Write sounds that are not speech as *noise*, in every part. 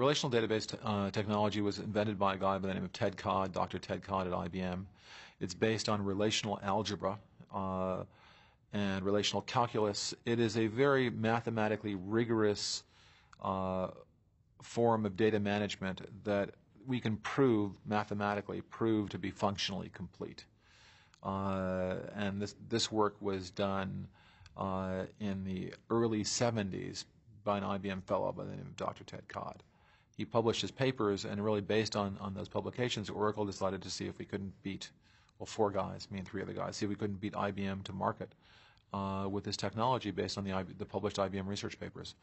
Relational database uh, technology was invented by a guy by the name of Ted Codd, Dr. Ted Codd at IBM. It's based on relational algebra uh, and relational calculus. It is a very mathematically rigorous uh, form of data management that we can prove mathematically prove to be functionally complete. Uh, and this this work was done uh, in the early 70s by an IBM fellow by the name of Dr. Ted Codd. He published his papers, and really based on, on those publications, Oracle decided to see if we couldn't beat, well, four guys, me and three other guys, see if we couldn't beat IBM to market uh, with this technology based on the, the published IBM research papers.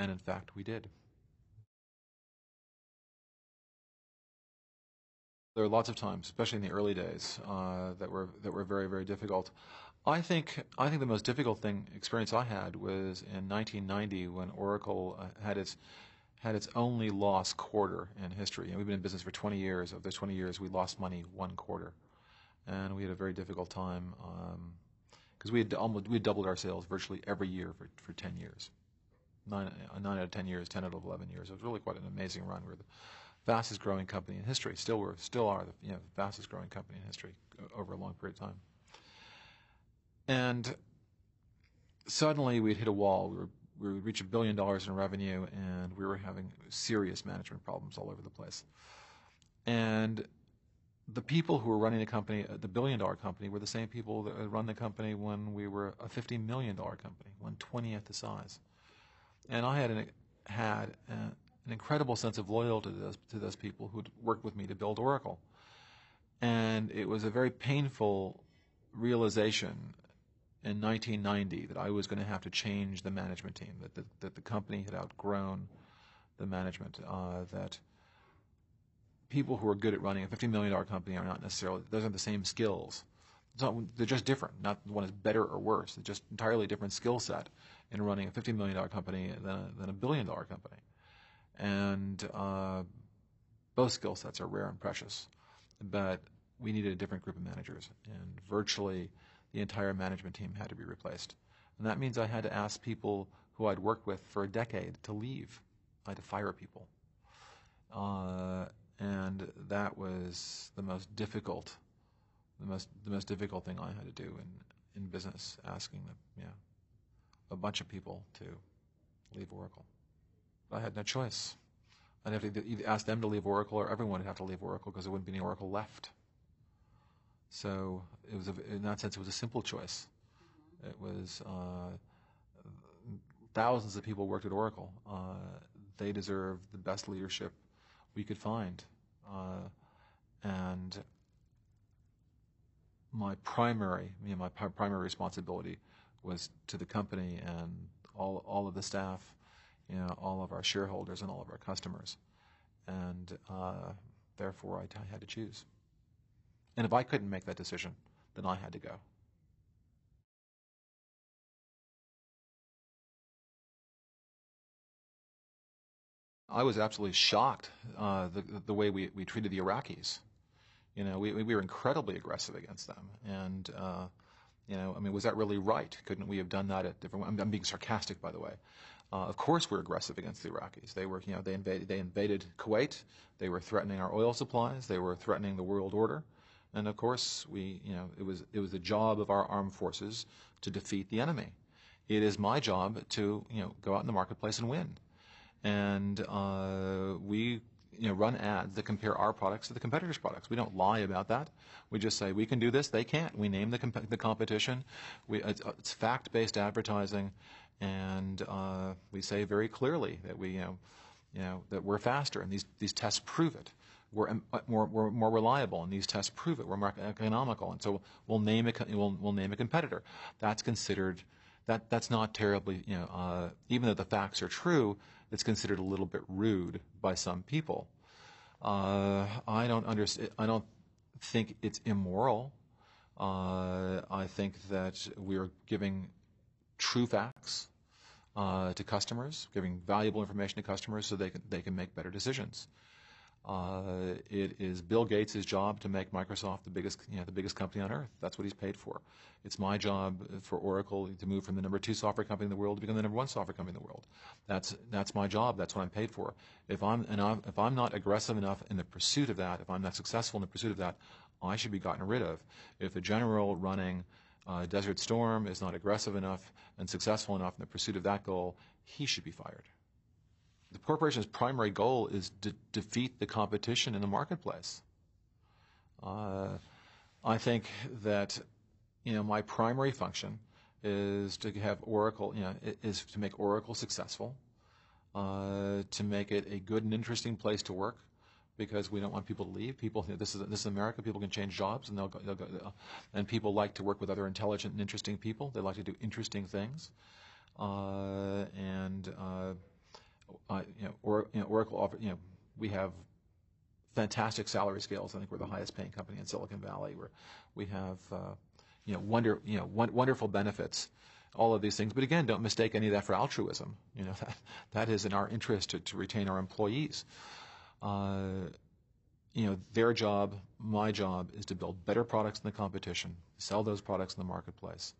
And in fact, we did. There were lots of times, especially in the early days, uh, that were that were very very difficult. I think I think the most difficult thing experience I had was in 1990 when Oracle uh, had its had its only loss quarter in history. And we've been in business for 20 years. Of those 20 years, we lost money one quarter, and we had a very difficult time because um, we had almost we had doubled our sales virtually every year for, for 10 years. Nine, nine out of 10 years, 10 out of 11 years. It was really quite an amazing run. We are the fastest growing company in history. Still, we're still are the you know, fastest growing company in history over a long period of time. And suddenly we'd hit a wall. We were we would reach a billion dollars in revenue, and we were having serious management problems all over the place. And the people who were running the company, uh, the billion dollar company, were the same people that run the company when we were a $50 million company, one twentieth the size. And I had an, had an incredible sense of loyalty to those, to those people who'd worked with me to build Oracle. And it was a very painful realization in 1990 that I was going to have to change the management team, that the, that the company had outgrown the management, uh, that people who are good at running a $50 million company are not necessarily, those aren't the same skills. Not, they're just different. Not one is better or worse. It's just entirely different skill set in running a $50 million company than a, than a billion dollar company. And uh, both skill sets are rare and precious. But we needed a different group of managers. And virtually the entire management team had to be replaced. And that means I had to ask people who I'd worked with for a decade to leave. I had to fire people. Uh, and that was the most difficult, the most the most difficult thing I had to do in, in business, asking the, yeah, a bunch of people to leave Oracle. I had no choice. I'd have to either ask them to leave Oracle or everyone would have to leave Oracle because there wouldn't be any Oracle left. So it was, a, in that sense, it was a simple choice. It was uh, thousands of people worked at Oracle. Uh, they deserved the best leadership we could find, uh, and my primary, you know, my primary responsibility was to the company and all all of the staff, you know, all of our shareholders and all of our customers, and uh, therefore I, had to choose. And if I couldn't make that decision, then I had to go. I was absolutely shocked uh, the, the way we, we treated the Iraqis. You know, we, we were incredibly aggressive against them. And, uh, you know, I mean, was that really right? Couldn't we have done that at different? I'm, I'm being sarcastic, by the way. Uh, of course, we're aggressive against the Iraqis. They were, you know, they invaded, they invaded Kuwait. They were threatening our oil supplies. They were threatening the world order. And of course, we, you know, it was, it was the job of our armed forces to defeat the enemy. It is my job to, you know, go out in the marketplace and win. And uh, we, you know, run ads that compare our products to the competitors' products. We don't lie about that. We just say we can do this, they can't. We name the, comp- the competition. We, it's, it's fact-based advertising, and uh, we say very clearly that we, you know, you know, that we're faster, and these these tests prove it we're, uh, more, we're more reliable, and these tests prove it. We're more economical, and so we'll name a we'll, we'll name a competitor. That's considered that that's not terribly you know uh, even though the facts are true, it's considered a little bit rude by some people. Uh, I don't understand. I don't think it's immoral. Uh, I think that we're giving true facts uh, to customers, giving valuable information to customers so they can they can make better decisions. Uh, it is Bill Gates' job to make Microsoft the biggest, you know, the biggest company on earth. That's what he's paid for. It's my job for Oracle to move from the number two software company in the world to become the number one software company in the world. That's that's my job. That's what I'm paid for. If I'm and I'm, if I'm not aggressive enough in the pursuit of that, if I'm not successful in the pursuit of that, I should be gotten rid of. If the general running uh, Desert Storm is not aggressive enough and successful enough in the pursuit of that goal, he should be fired. The corporation's primary goal is to defeat the competition in the marketplace. Uh, I think that you know my primary function is to have Oracle, you know, is to make Oracle successful, uh, to make it a good and interesting place to work, because we don't want people to leave. People, you know, this is this is America. People can change jobs, and they'll go, they'll go, and people like to work with other intelligent and interesting people. They like to do interesting things, uh, and uh, you know, or, you know, Oracle offer, you know, we have fantastic salary scales. I think we're the highest paying company in Silicon Valley. Where we have uh, you know wonder you know wonderful benefits all of these things. But again, don't mistake any of that for altruism. You know *laughs* that that is in our interest to, to retain our employees. Uh, you know, their job, my job, is to build better products than the competition, sell those products in the marketplace,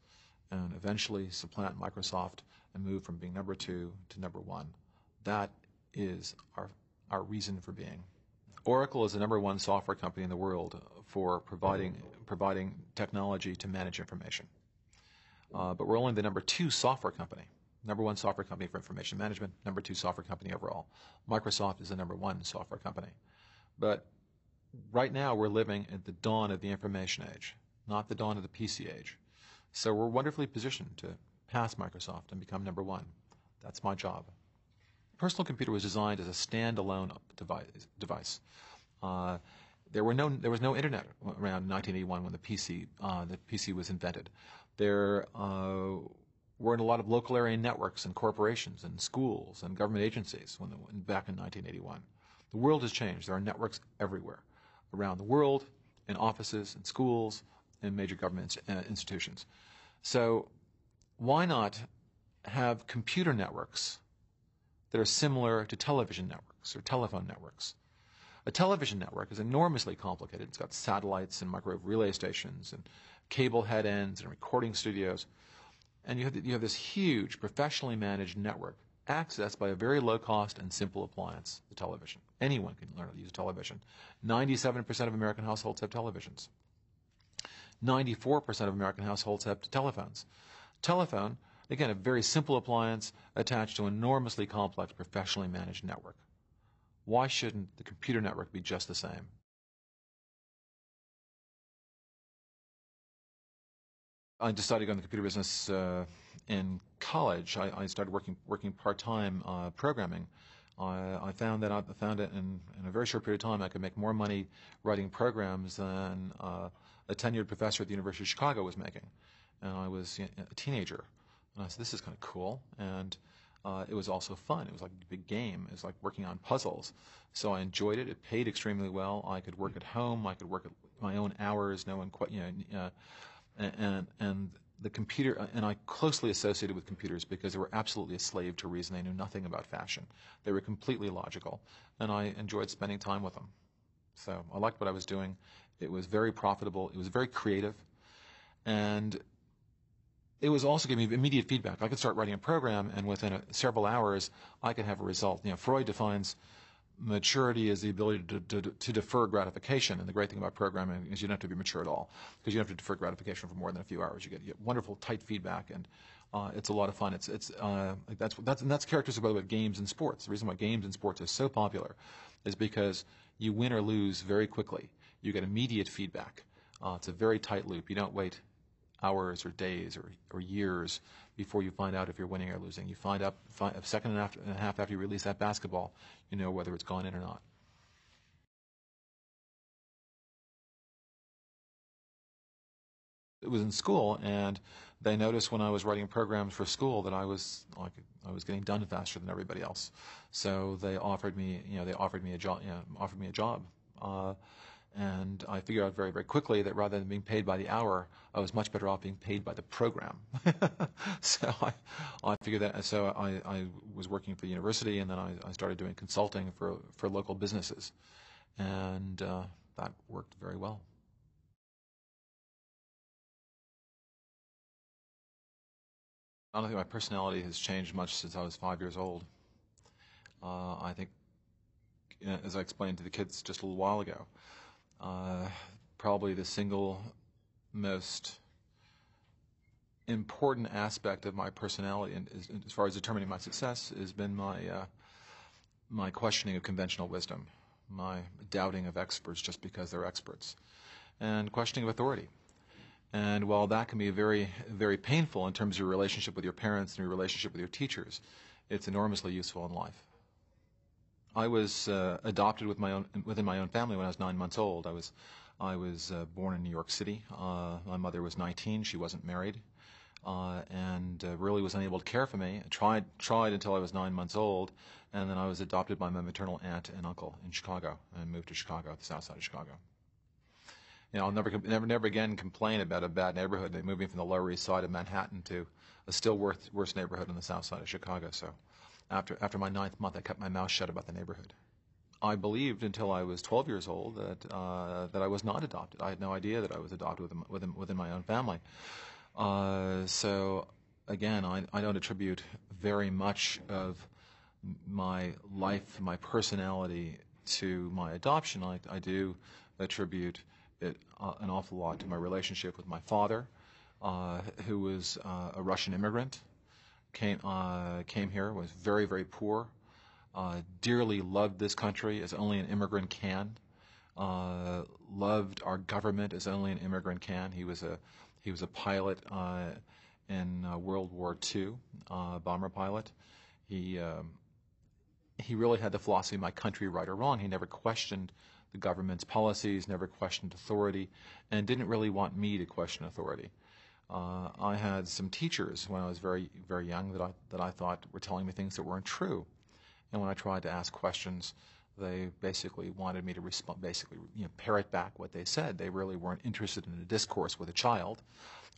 and eventually supplant Microsoft and move from being number two to number one. That is our, our reason for being. Oracle is the number one software company in the world for providing, providing technology to manage information. Uh, but we're only the number two software company number one software company for information management, number two software company overall. Microsoft is the number one software company. But right now we're living at the dawn of the information age, not the dawn of the PC age. So we're wonderfully positioned to pass Microsoft and become number one. That's my job. Personal computer was designed as a standalone device. Uh, there were no, there was no internet around 1981 when the PC, uh, the PC was invented. There uh, weren't a lot of local area networks and corporations and schools and government agencies when, when, back in 1981. The world has changed. There are networks everywhere around the world, in offices, in schools, in major government uh, institutions. So why not have computer networks that are similar to television networks or telephone networks? A television network is enormously complicated. It's got satellites and microwave relay stations and cable head ends and recording studios and you have, you have this huge professionally managed network accessed by a very low cost and simple appliance, the television. Anyone can learn how to use a television. 97% of American households have televisions. 94% of American households have telephones. Telephone, again, a very simple appliance attached to an enormously complex professionally managed network. Why shouldn't the computer network be just the same? I decided to go the computer business uh, in college. I, I, started working working part time uh, programming. I, I, found that I found it in, in, a very short period of time I could make more money writing programs than uh, a tenured professor at the University of Chicago was making. And I was you know, a teenager, and I said, "This is kind of cool." And uh, it was also fun. It was like a big game. It was like working on puzzles. So I enjoyed it. It paid extremely well. I could work at home. I could work at my own hours. No one, quite, you know uh, and, and the computer, and I closely associated with computers because they were absolutely a slave to reason. They knew nothing about fashion. They were completely logical, and I enjoyed spending time with them. So I liked what I was doing. It was very profitable. It was very creative, and it was also giving me immediate feedback. I could start writing a program, and within a, several hours, I could have a result. You know, Freud defines maturity as the ability to, to, to, defer gratification. And the great thing about programming is you don't have to be mature at all because you don't have to defer gratification for more than a few hours. You get, you get wonderful, tight feedback, and uh, it's a lot of fun. It's, it's, uh, that's, that's, and that's characteristic, by the way, of games and sports. The reason why games and sports are so popular is because you win or lose very quickly. You get immediate feedback. Uh, it's a very tight loop. You don't wait hours or days or, or years before you find out if you're winning or losing. You find out find, a second and, a half after you release that basketball, you know whether it's gone in or not. It was in school, and they noticed when I was writing programs for school that I was like I was getting done faster than everybody else. So they offered me, you know, they offered me a job, you know, offered me a job. Uh, and I figured out very, very quickly that rather than being paid by the hour, I was much better off being paid by the program. *laughs* so I, I figured that. So I, I was working for the university, and then I, I started doing consulting for for local businesses. and uh, that worked very well. I don't think my personality has changed much since I was five years old. Uh, I think, as I explained to the kids just a little while ago, uh, probably the single most important aspect of my personality, and as, as far as determining my success, has been my uh, my questioning of conventional wisdom, my doubting of experts just because they're experts, and questioning of authority. And while that can be very, very painful in terms of your relationship with your parents and your relationship with your teachers, it's enormously useful in life. I was uh, adopted with my own, within my own family when I was nine months old. I was, I was uh, born in New York City. Uh, my mother was 19. She wasn't married. Uh, and uh, really was unable to care for me. I tried, tried until I was nine months old, and then I was adopted by my maternal aunt and uncle in Chicago, and moved to Chicago, the south side of Chicago you know, I'll never, never, never again complain about a bad neighborhood. They moved me from the Lower East Side of Manhattan to a still worse, worse neighborhood on the South Side of Chicago. So, after after my ninth month, I kept my mouth shut about the neighborhood. I believed until I was 12 years old that uh, that I was not adopted. I had no idea that I was adopted within within, within my own family. Uh, so, again, I, I don't attribute very much of my life, my personality to my adoption. I, I do attribute it uh, an awful lot to my relationship with my father, uh, who was uh, a Russian immigrant, came uh, came here, was very very poor, uh, dearly loved this country as only an immigrant can, uh, loved our government as only an immigrant can. He was a he was a pilot in World War II, bomber pilot. He um, he really had the philosophy, my country, right or wrong. He never questioned the government's policies, never questioned authority, and didn't really want me to question authority. Uh, I had some teachers when I was very, very young that I, that I thought were telling me things that weren't true. And when I tried to ask questions, they basically wanted me to respond, basically you know, parrot back what they said. They really weren't interested in a discourse with a child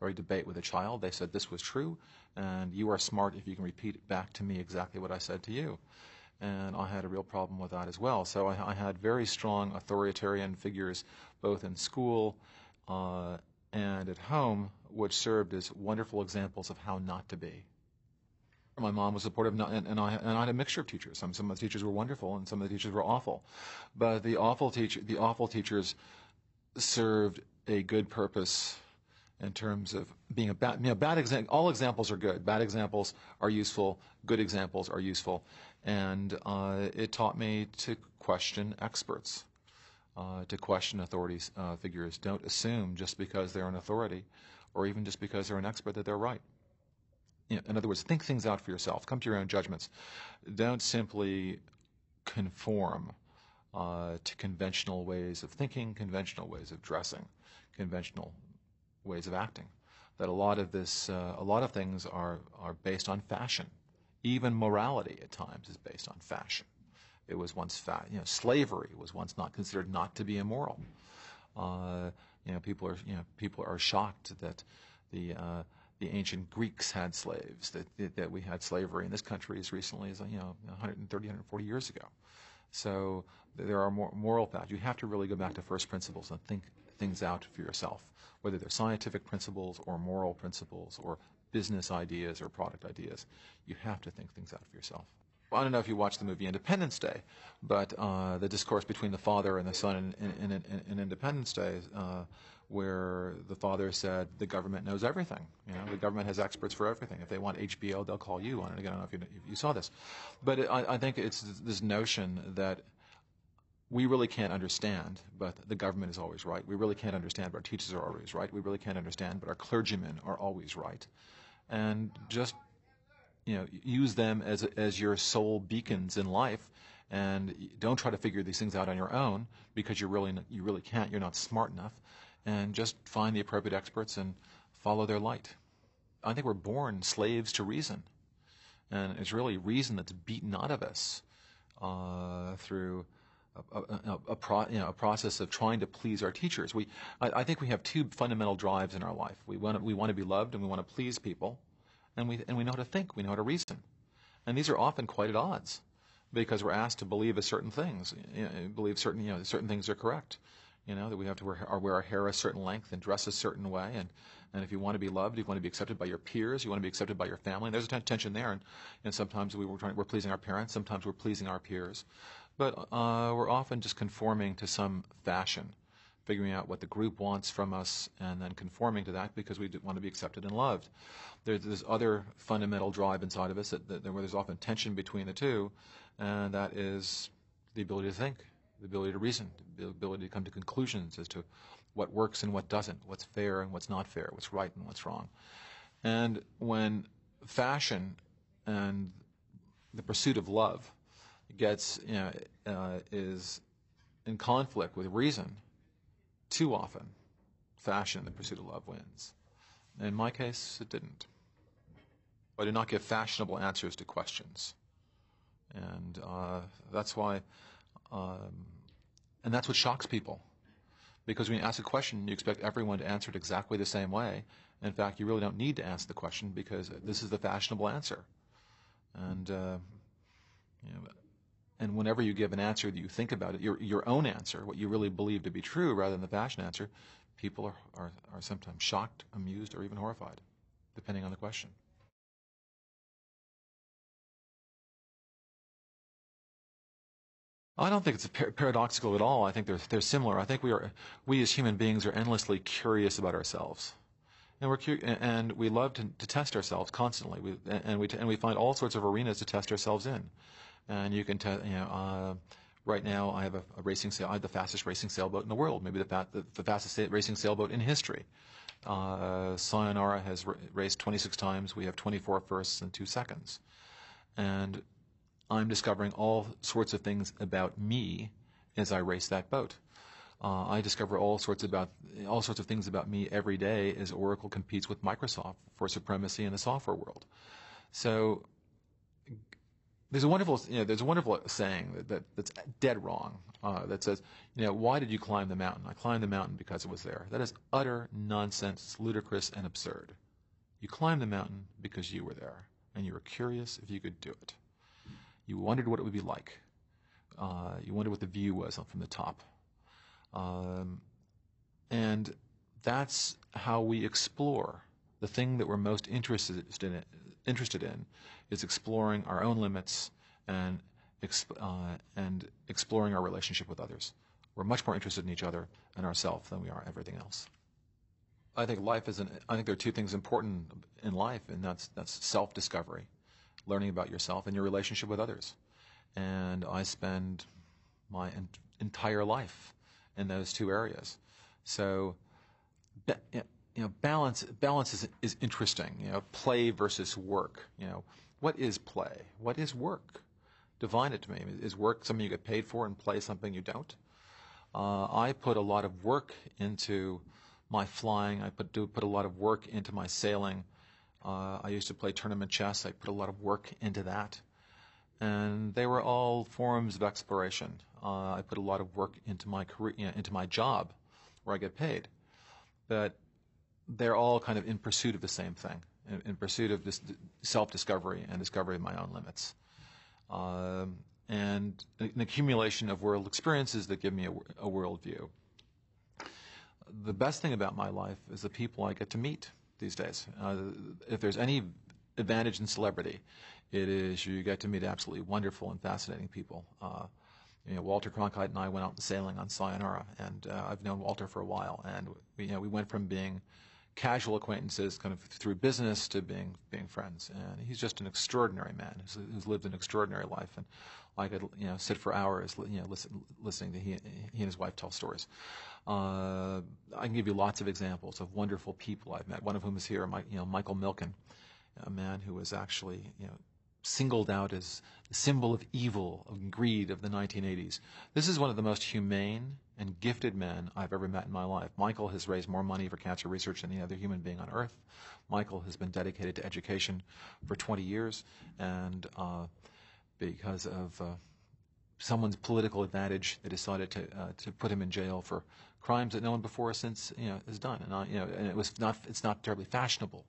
or a debate with a child. They said this was true, and you are smart if you can repeat it back to me exactly what I said to you and I had a real problem with that as well. So I, I had very strong authoritarian figures both in school uh, and at home, which served as wonderful examples of how not to be. My mom was supportive, and, and, I, and I had a mixture of teachers. Some, some of the teachers were wonderful, and some of the teachers were awful. But the awful, teacher, the awful teachers served a good purpose in terms of being a bad, you know, bad example. All examples are good. Bad examples are useful. Good examples are useful and uh, it taught me to question experts, uh, to question authority uh, figures. Don't assume just because they're an authority, or even just because they're an expert, that they're right. In other words, think things out for yourself. Come to your own judgments. Don't simply conform uh, to conventional ways of thinking, conventional ways of dressing, conventional ways of acting. That a lot of this, uh, a lot of things are are based on fashion even morality at times is based on fashion. It was once, fa- you know, slavery was once not considered not to be immoral. Uh, you know, people are, you know, people are shocked that the uh, the ancient Greeks had slaves, that that we had slavery in this country as recently as you know 130, 140 years ago. So there are more moral facts. You have to really go back to first principles and think things out for yourself, whether they're scientific principles or moral principles or business ideas or product ideas. You have to think things out for yourself. I don't know if you watched the movie Independence Day, but uh, the discourse between the father and the son in, in, in, in Independence Day, uh, where the father said the government knows everything. You know, the government has experts for everything. If they want HBO, they'll call you on it. Again, I don't know if you, you saw this, but it, I, I think it's this notion that we really can't understand, but the government is always right. We really can't understand, but our teachers are always right. We really can't understand, but our clergymen are always right and just you know use them as as your sole beacons in life. And don't try to figure these things out on your own because you really you really can't. You're not smart enough. And just find the appropriate experts and follow their light. I think we're born slaves to reason. And it's really reason that's beaten out of us uh, through a, a, a, pro, you know, a, process of trying to please our teachers. We, I, I, think we have two fundamental drives in our life. We want to, we want to be loved and we want to please people, and we, and we know how to think. We know how to reason. And these are often quite at odds. because we're asked to believe a certain things, you know, believe certain you know certain things are correct. You know that we have to wear, wear our hair a certain length and dress a certain way, and and if you want to be loved, you want to be accepted by your peers, you want to be accepted by your family. And there's a tension there, and, and sometimes we were trying, we're pleasing our parents, sometimes we're pleasing our peers, but uh, we're often just conforming to some fashion, figuring out what the group wants from us, and then conforming to that because we want to be accepted and loved. There's this other fundamental drive inside of us that, that, where there's often tension between the two, and that is the ability to think, the ability to reason, the ability to come to conclusions as to what works and what doesn't, what's fair and what's not fair, what's right and what's wrong. And when fashion and the pursuit of love gets, you know, uh, is in conflict with reason, too often, fashion, in the pursuit of love, wins. In my case, it didn't. I did not give fashionable answers to questions. And uh, that's why, um, and that's what shocks people. Because when you ask a question, you expect everyone to answer it exactly the same way. In fact, you really don't need to ask the question because this is the fashionable answer. And, uh, you know, and whenever you give an answer that you think about it, your, your own answer, what you really believe to be true rather than the fashion answer, people are, are, are sometimes shocked, amused, or even horrified, depending on the question. I don't think it's par- paradoxical at all. I think they're, they're similar. I think we are, we as human beings are endlessly curious about ourselves. And we're cu- and we love to, to test ourselves constantly. We, and we, and we find all sorts of arenas to test ourselves in. And you can, tell, you know, uh, right now I have a, a racing sail, I have the fastest racing sailboat in the world, maybe the, fa- the, the fastest racing sailboat in history. Uh, Sayonara has r- raced 26 times. We have 24 firsts and two seconds. And I'm discovering all sorts of things about me as I race that boat. Uh, I discover all sorts about all sorts of things about me every day as Oracle competes with Microsoft for supremacy in the software world. So there's a wonderful you know, there's a wonderful saying that, that that's dead wrong uh, that says you know why did you climb the mountain? I climbed the mountain because it was there. That is utter nonsense, it's ludicrous, and absurd. You climbed the mountain because you were there and you were curious if you could do it. You wondered what it would be like. Uh, you wondered what the view was from the top. Um, and that's how we explore. The thing that we're most interested in, interested in is exploring our own limits and, uh, and exploring our relationship with others. We're much more interested in each other and ourselves than we are everything else. I think life is an, I think there are two things important in life, and that's, that's self-discovery learning about yourself and your relationship with others. And I spend my en- entire life in those two areas. So, you know, balance balance is is interesting. You know, play versus work. You know, what is play? What is work? Define it to me. Is work something you get paid for and play something you don't? Uh, I put a lot of work into my flying. I put do put a lot of work into my sailing. Uh, I used to play tournament chess. I put a lot of work into that. And they were all forms of exploration. Uh, I put a lot of work into my career, you know, into my job, where I get paid. But they're all kind of in pursuit of the same thing, in, in pursuit of this self-discovery and discovery of my own limits. Um, and an accumulation of world experiences that give me a, a worldview. The best thing about my life is the people I get to meet these days. Uh, if there's any advantage in celebrity, it is you get to meet absolutely wonderful and fascinating people. Uh, you know, Walter Cronkite and I went out sailing on Sayonara, and uh, I've known Walter for a while, and we, you know, we went from being casual acquaintances, kind of through business, to being being friends. And he's just an extraordinary man who's, who's lived an extraordinary life, and I could you know sit for hours, you know, listen, listening to he, he and his wife tell stories. Uh, I can give you lots of examples of wonderful people I've met. One of whom is here, my, you know, Michael Milken, a man who was actually, you know, singled out as the symbol of evil, of greed of the 1980s. This is one of the most humane and gifted men I've ever met in my life. Michael has raised more money for cancer research than any other human being on earth. Michael has been dedicated to education for 20 years, and uh, because of uh, someone's political advantage, they decided to uh, to put him in jail for crimes that no one before or since you know has done. And I, you know, and it was not it's not terribly fashionable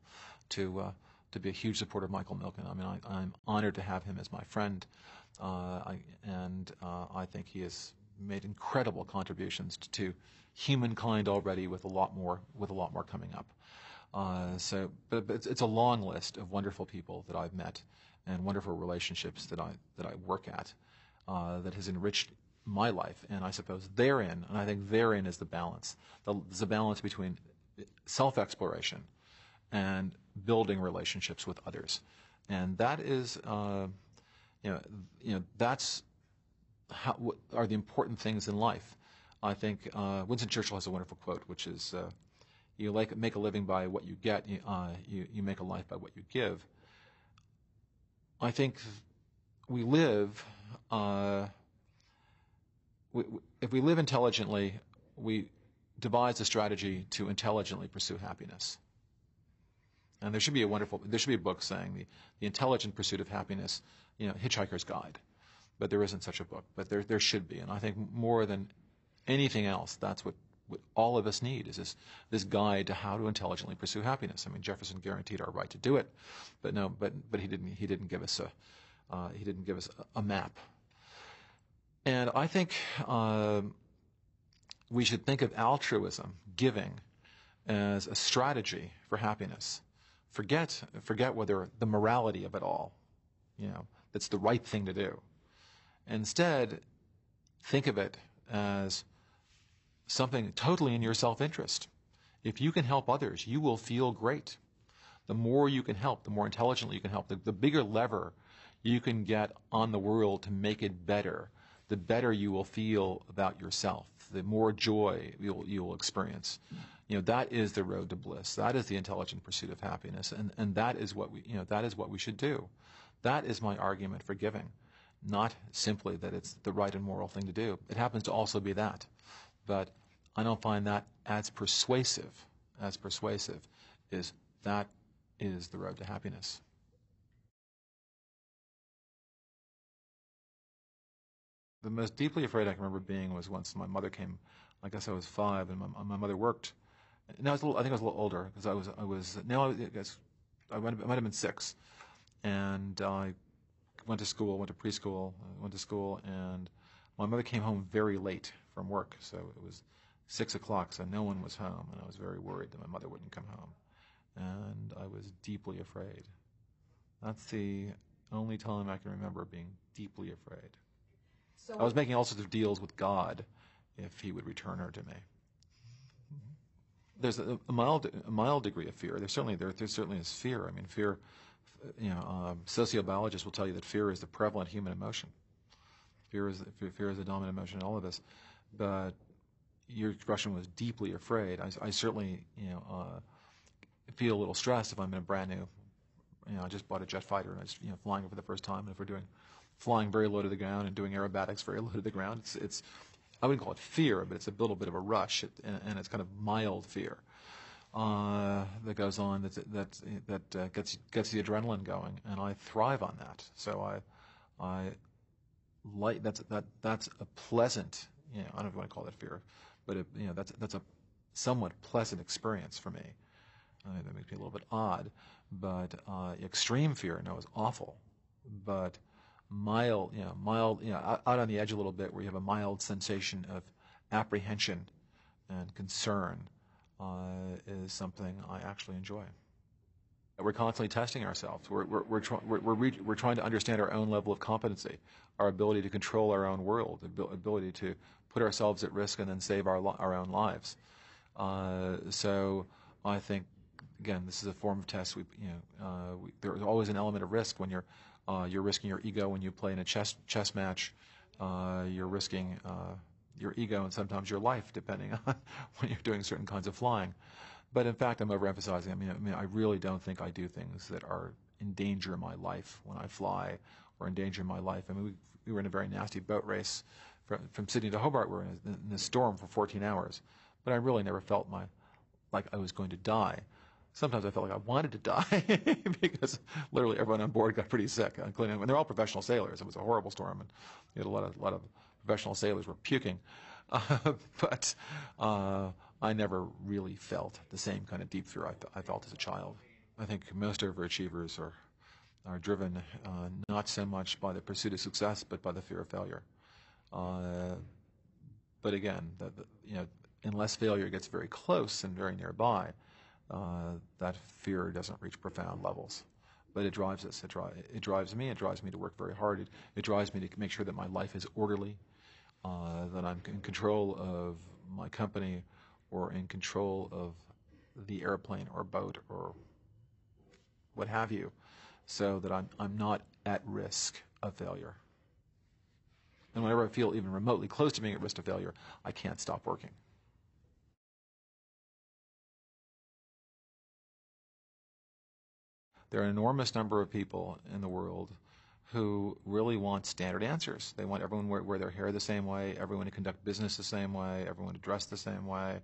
to uh, to be a huge supporter of Michael Milken. I mean, I, I'm honored to have him as my friend, uh, I, and uh, I think he has made incredible contributions to humankind already, with a lot more with a lot more coming up. Uh, so, but, but it's, it's, a long list of wonderful people that I've met and wonderful relationships that I that I work at uh, that has enriched my life. And I suppose therein, and I think therein is the balance. The, there's a balance between self-exploration and building relationships with others, and that is, uh, you know, you know, that's how, what are the important things in life. I think uh, Winston Churchill has a wonderful quote, which is, uh, "You like make a living by what you get. You, uh, you, you make a life by what you give." I think we live. Uh, we, if we live intelligently, we devise a strategy to intelligently pursue happiness. And there should be a wonderful, there should be a book saying the, the intelligent pursuit of happiness, you know, Hitchhiker's Guide. But there isn't such a book. But there, there should be. And I think more than anything else, that's what, what all of us need is this, this guide to how to intelligently pursue happiness. I mean, Jefferson guaranteed our right to do it, but no, but, but he didn't, he didn't give us a, uh, he didn't give us a, a map. And I think uh, we should think of altruism, giving, as a strategy for happiness. Forget, forget whether the morality of it all, you know, that's the right thing to do. Instead, think of it as something totally in your self-interest. If you can help others, you will feel great. The more you can help, the more intelligently you can help, the, the bigger lever you can get on the world to make it better, the better you will feel about yourself, the more joy you'll, you'll experience. You know, that is the road to bliss. That is the intelligent pursuit of happiness. And, and that is what we, you know, that is what we should do. That is my argument for giving. Not simply that it's the right and moral thing to do. It happens to also be that. But I don't find that as persuasive, as persuasive, is that is the road to happiness. the most deeply afraid I can remember being was once my mother came. I guess I was five, and my, my mother worked. Now I was a little, I think I was a little older because I was I was now I guess I might have, I might have been six, and I went to school, went to preschool, went to school, and my mother came home very late from work, so it was six o'clock, so no one was home, and I was very worried that my mother wouldn't come home, and I was deeply afraid. That's the only time I can remember being deeply afraid. So I was making all sorts of deals with God if he would return her to me. There's a, a mild, a mild degree of fear. There's certainly there, there certainly is fear. I mean, fear. You know, um, sociobiologists will tell you that fear is the prevalent human emotion. Fear is fear is the dominant emotion in all of us. But your expression was deeply afraid. I, I certainly, you know, uh, feel a little stressed if I'm in a brand new, you know, I just bought a jet fighter and I was, you know, flying it for the first time. And if we're doing flying very low to the ground and doing aerobatics very *laughs* low to the ground. It's, it's I wouldn't call it fear, but it's a little bit of a rush, and, it's kind of mild fear uh, that goes on that that that uh, gets gets the adrenaline going, and I thrive on that. So I I like that's that that's a pleasant you know I don't know if you want to call it fear, but it, you know that's that's a somewhat pleasant experience for me. I mean, that makes me a little bit odd, but uh, extreme fear no is awful, but mild, you know, mild, you know, out, out on the edge a little bit, where you have a mild sensation of apprehension and concern, uh, is something I actually enjoy. We're constantly testing ourselves. We're, we're, we're, we're, we're, re- we're, trying to understand our own level of competency, our ability to control our own world, the ability to put ourselves at risk and then save our, our own lives. Uh, so I think, again, this is a form of test. We, you know, uh, we, there's always an element of risk when you're uh, you're risking your ego when you play in a chess chess match. Uh, you're risking uh, your ego and sometimes your life, depending *laughs* on when you're doing certain kinds of flying. But in fact, I'm overemphasizing. I mean, I mean, I really don't think I do things that are endanger my life when I fly or endanger my life. I mean, we, we were in a very nasty boat race from, from Sydney to Hobart. We were in a, in a storm for 14 hours, but I really never felt my like I was going to die sometimes I felt like I wanted to die *laughs* because literally everyone on board got pretty sick, including and they're all professional sailors. It was a horrible storm, and you had a lot of a lot of professional sailors were puking. *laughs* Uh, but uh, I never really felt the same kind of deep fear I, I felt as a child. I think most overachievers are are driven uh, not so much by the pursuit of success, but by the fear of failure. Uh, but again, the, the, you know, unless failure gets very close and very nearby, uh, that fear doesn't reach profound levels. But it drives us. It, dri- it, drives me. It drives me to work very hard. It, it drives me to make sure that my life is orderly, uh, that I'm in control of my company or in control of the airplane or boat or what have you, so that I'm, I'm not at risk of failure. And whenever I feel even remotely close to being at risk of failure, I can't stop working. There are an enormous number of people in the world who really want standard answers. They want everyone to wear their hair the same way, everyone to conduct business the same way, everyone to dress the same way,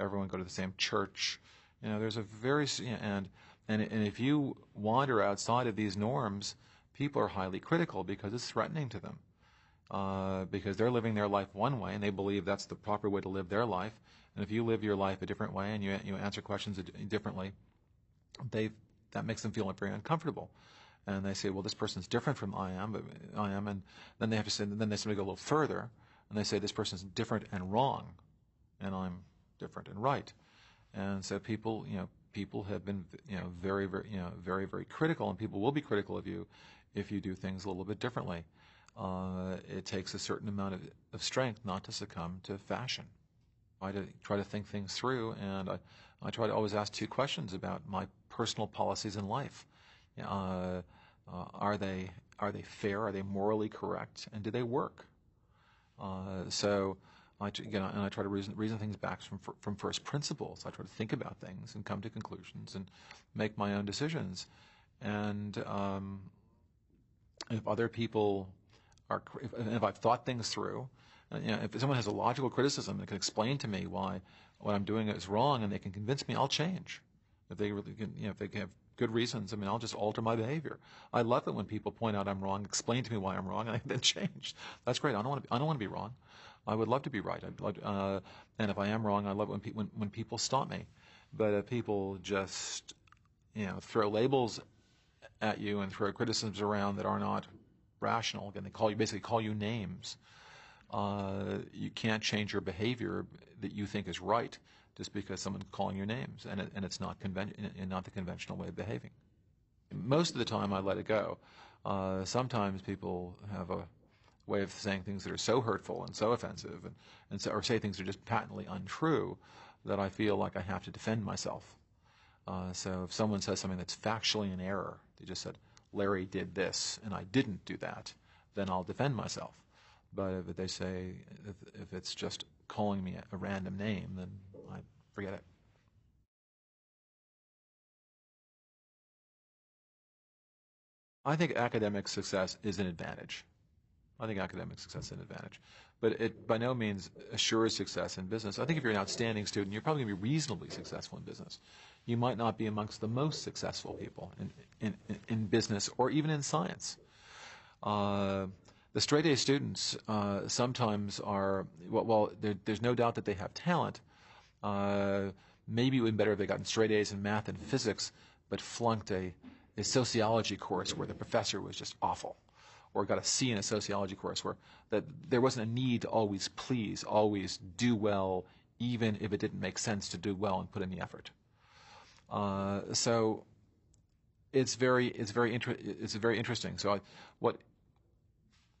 everyone go to the same church. You know, there's a very and and and if you wander outside of these norms, people are highly critical because it's threatening to them. Uh, because they're living their life one way and they believe that's the proper way to live their life. And if you live your life a different way and you you answer questions differently, they that makes them feel very uncomfortable. And they say, well, this person's different from I am, but I am, and then they have to say, then they simply go a little further, and they say this person's different and wrong, and I'm different and right. And so people, you know, people have been, you know, very, very, you know, very, very critical, and people will be critical of you if you do things a little bit differently. Uh, it takes a certain amount of, of strength not to succumb to fashion. I try to think things through, and I, I try to always ask two questions about my personal policies in life. Uh, uh, are they are they fair? Are they morally correct? And do they work? Uh, so I know, and I try to reason, reason things back from from first principles. I try to think about things and come to conclusions and make my own decisions. And um, if other people are, if, if, I've thought things through, uh, you know, if someone has a logical criticism that can explain to me why what I'm doing is wrong, and they can convince me, I'll change. If they really can, you know, if they have good reasons, I mean, I'll just alter my behavior. I love it when people point out I'm wrong, explain to me why I'm wrong, and I then change. That's great. I don't want to. Be, I don't want to be wrong. I would love to be right. Love, uh, and if I am wrong, I love when, pe- when, when people stop me. But if people just, you know, throw labels at you and throw criticisms around that are not rational, again, they call you basically call you names. Uh, you can't change your behavior that you think is right just because someone's calling your names, and, it, and it's not conven- not the conventional way of behaving. Most of the time, I let it go. Uh, sometimes people have a way of saying things that are so hurtful and so offensive, and, and so, or say things that are just patently untrue, that I feel like I have to defend myself. Uh, so if someone says something that's factually in error, they just said Larry did this and I didn't do that, then I'll defend myself. But if they say if, if it's just calling me a, random name, then forget it. I think academic success is an advantage. I think academic success is an advantage. But it by no means assures success in business. I think if you're an outstanding student, you're probably going to be reasonably successful in business. You might not be amongst the most successful people in, in, in business or even in science. Uh, the straight A students uh, sometimes are, well, well there, there's no doubt that they have talent. Uh, maybe it would have be better if they gotten straight A's in math and physics, but flunked a, a sociology course where the professor was just awful or got a C in a sociology course where that there wasn't a need to always please, always do well, even if it didn't make sense to do well and put in the effort. Uh, so it's very it's very inter- it's very interesting. So I, what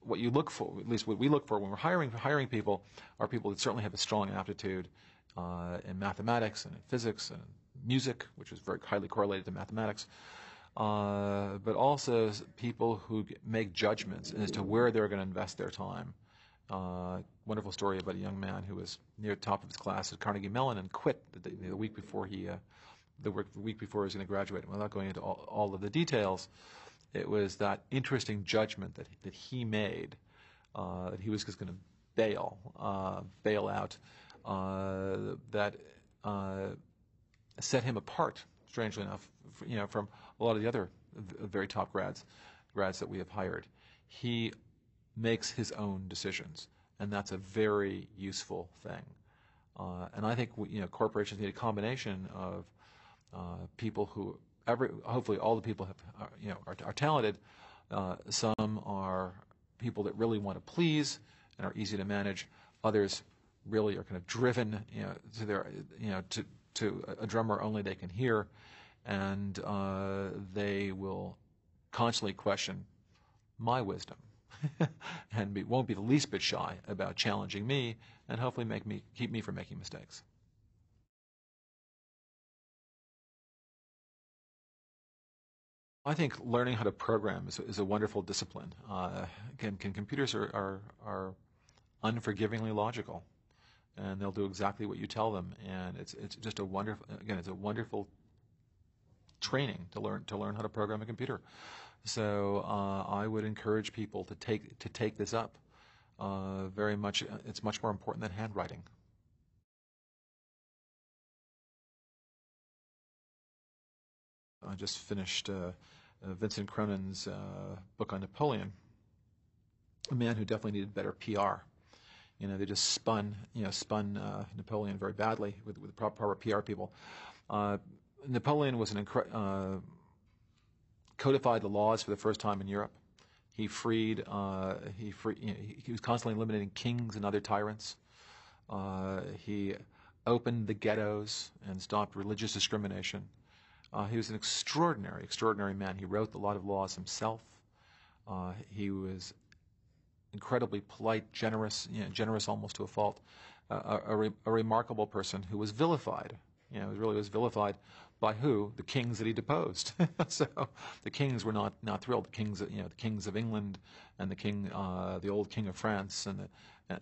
what you look for, at least what we look for when we're hiring hiring people, are people that certainly have a strong aptitude uh, in mathematics and in physics and music, which is very highly correlated to mathematics. Uh, but also people who make judgments as to where they're going to invest their time. Uh, wonderful story about a young man who was near the top of his class at Carnegie Mellon and quit the, the week before he, uh, the, week before he was going to graduate. Without going into all, all, of the details, it was that interesting judgment that that he made uh, that he was just going to bail, uh, bail out, that set him apart. Strangely enough, you know, from a lot of the other very top grads, grads that we have hired. He makes his own decisions, and that's a very useful thing. Uh, and I think you know corporations need a combination of uh, people who every hopefully all the people have are, you know are, are talented. Uh, some are people that really want to please and are easy to manage. Others really are kind of driven, you know, to their you know to to a drummer only they can hear, and uh, they will constantly question my wisdom, *laughs* and be, won't be the least bit shy about challenging me, and hopefully make me keep me from making mistakes. I think learning how to program is, is a wonderful discipline. Uh, can computers are, are, are unforgivingly logical, and they'll do exactly what you tell them, and it's it's just a wonderful again it's a wonderful training to learn to learn how to program a computer. So uh, I would encourage people to take to take this up. Uh, very much, it's much more important than handwriting. I just finished uh, uh, Vincent Cronin's uh, book on Napoleon, a man who definitely needed better PR. You know, they just spun, you know, spun uh, Napoleon very badly with, with proper, PR people. Uh, Napoleon was an incre- uh, codified the laws for the first time in Europe. He freed, he free, you know, he was constantly eliminating kings and other tyrants. he opened the ghettos and stopped religious discrimination. Uh, he was an extraordinary, extraordinary man. He wrote a lot of laws himself. Uh, he was incredibly polite, generous, you know, generous almost to a fault. Uh, a, re- a, remarkable person who was vilified. You know, really was vilified by who? The kings that he deposed. *laughs* so the kings were not, not thrilled. The kings, you know, the kings of England and the king, uh, the old king of France and the,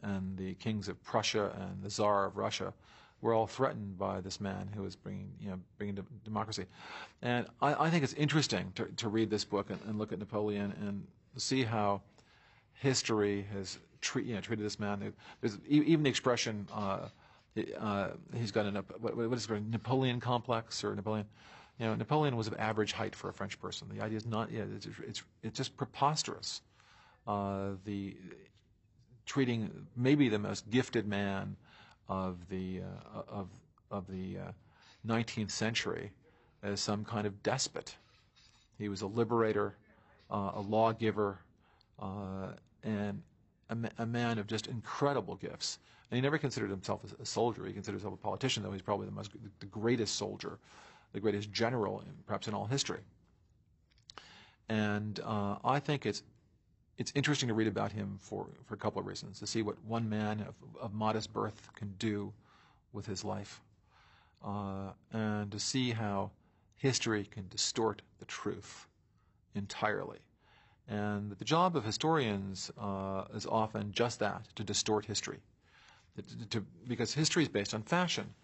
and the kings of Prussia and the Tsar of Russia were all threatened by this man who was bringing, you know, bringing democracy. And I, I think it's interesting to, to read this book and, and, look at Napoleon and see how history has treat, you know, treated this man. There's even the expression, uh, uh, he's got a what, what is it, Napoleon complex or Napoleon. You know, Napoleon was of average height for a French person. The idea is not, yeah, it's, it's, it's just preposterous. Uh, the treating maybe the most gifted man of the uh, of of the uh, 19th century as some kind of despot. He was a liberator, uh, a lawgiver, uh, and a, a, man of just incredible gifts. And he never considered himself a, a, soldier. He considered himself a politician, though he's probably the most the greatest soldier, the greatest general, in, perhaps in all history. And uh, I think it's it's interesting to read about him for, for a couple of reasons to see what one man of, of modest birth can do with his life, uh, and to see how history can distort the truth entirely. And the job of historians uh, is often just that to distort history. To, to, because history is based on fashion.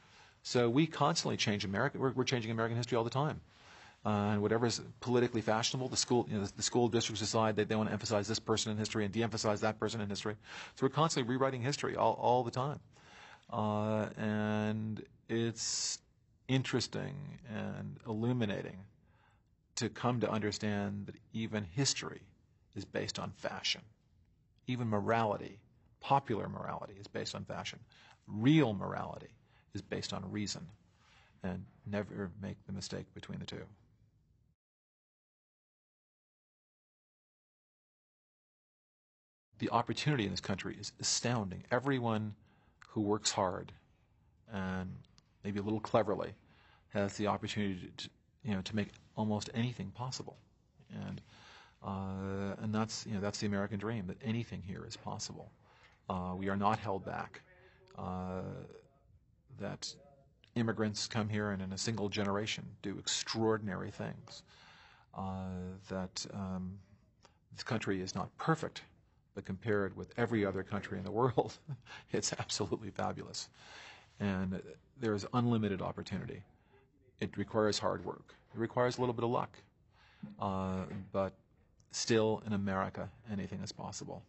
So we constantly change American, we're, we're changing American history all the time uh, and whatever is politically fashionable, the school, you know, the, the, school districts decide that they want to emphasize this person in history and de-emphasize that person in history. So we're constantly rewriting history all, all the time. Uh, and it's interesting and illuminating to come to understand that even history is based on fashion. Even morality, popular morality, is based on fashion. Real morality is based on reason. And never make the mistake between the two. the opportunity in this country is astounding. Everyone who works hard and maybe a little cleverly has the opportunity to, you know, to make almost anything possible. And, uh, and that's, you know, that's the American dream, that anything here is possible. Uh, we are not held back. Uh, that immigrants come here and in a single generation do extraordinary things. Uh, that um, this country is not perfect, but compared with every other country in the world, *laughs* it's absolutely fabulous. And there's unlimited opportunity. It requires hard work. It requires a little bit of luck. Uh, but still, in America, anything is possible.